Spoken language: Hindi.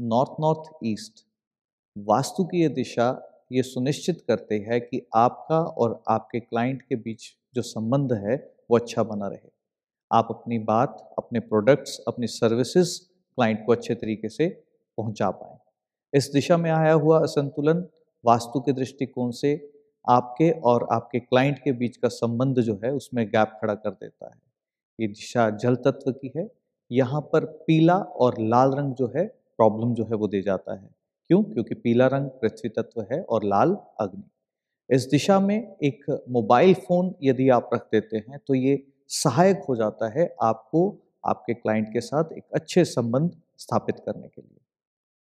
नॉर्थ नॉर्थ ईस्ट, वास्तु की ये दिशा ये सुनिश्चित करते हैं कि आपका और आपके क्लाइंट के बीच जो संबंध है, वो अच्छा बना रहे। आप अपनी बात, अपने प्रोडक्ट्स, अपनी सर्विसेज़ क्लाइंट को अच्छे तरीके से पहुँचा पाएँ। इस दिशा में आया हुआ असंतुलन वास्तु के दृष्टिकोण से आपके और आपके क्लाइंट के बीच का संबंध जो है, उसमें गैप खड़ा कर देता है। ये दिशा जल तत्व की है। यहाँ पर पीला और लाल रंग जो है प्रॉब्लम जो है वो दे जाता है। क्यों? क्योंकि पीला रंग पृथ्वी तत्व है और लाल अग्नि। इस दिशा में एक मोबाइल फ़ोन यदि आप रख देते हैं तो ये सहायक हो जाता है आपको, आपके क्लाइंट के साथ एक अच्छे संबंध स्थापित करने के लिए।